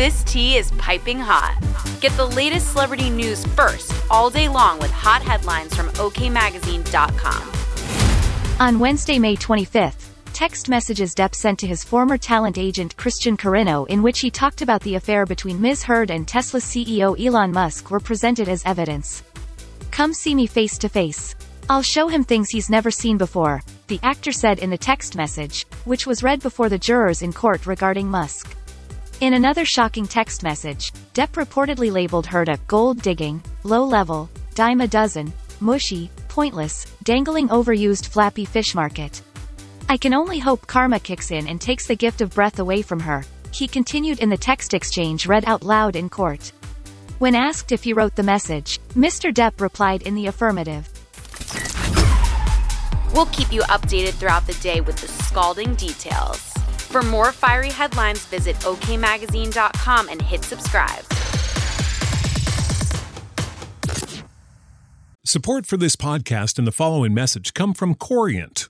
This tea is piping hot. Get the latest celebrity news first all day long with hot headlines from OKMagazine.com. On Wednesday, May 25th, text messages Depp sent to his former talent agent Christian Carino in which he talked about the affair between Ms. Heard and Tesla CEO Elon Musk were presented as evidence. Come see me face to face. I'll show him things he's never seen before, the actor said in the text message, which was read before the jurors in court regarding Musk. In another shocking text message, Depp reportedly labeled Heard a gold digging, low level, dime a dozen, mushy, pointless, dangling overused flappy fish market. I can only hope karma kicks in and takes the gift of breath away from her, he continued in the text exchange read out loud in court. When asked if he wrote the message, Mr. Depp replied in the affirmative. We'll keep you updated throughout the day with the scalding details. For more fiery headlines, visit okmagazine.com and hit subscribe. Support for this podcast and the following message come from Corient.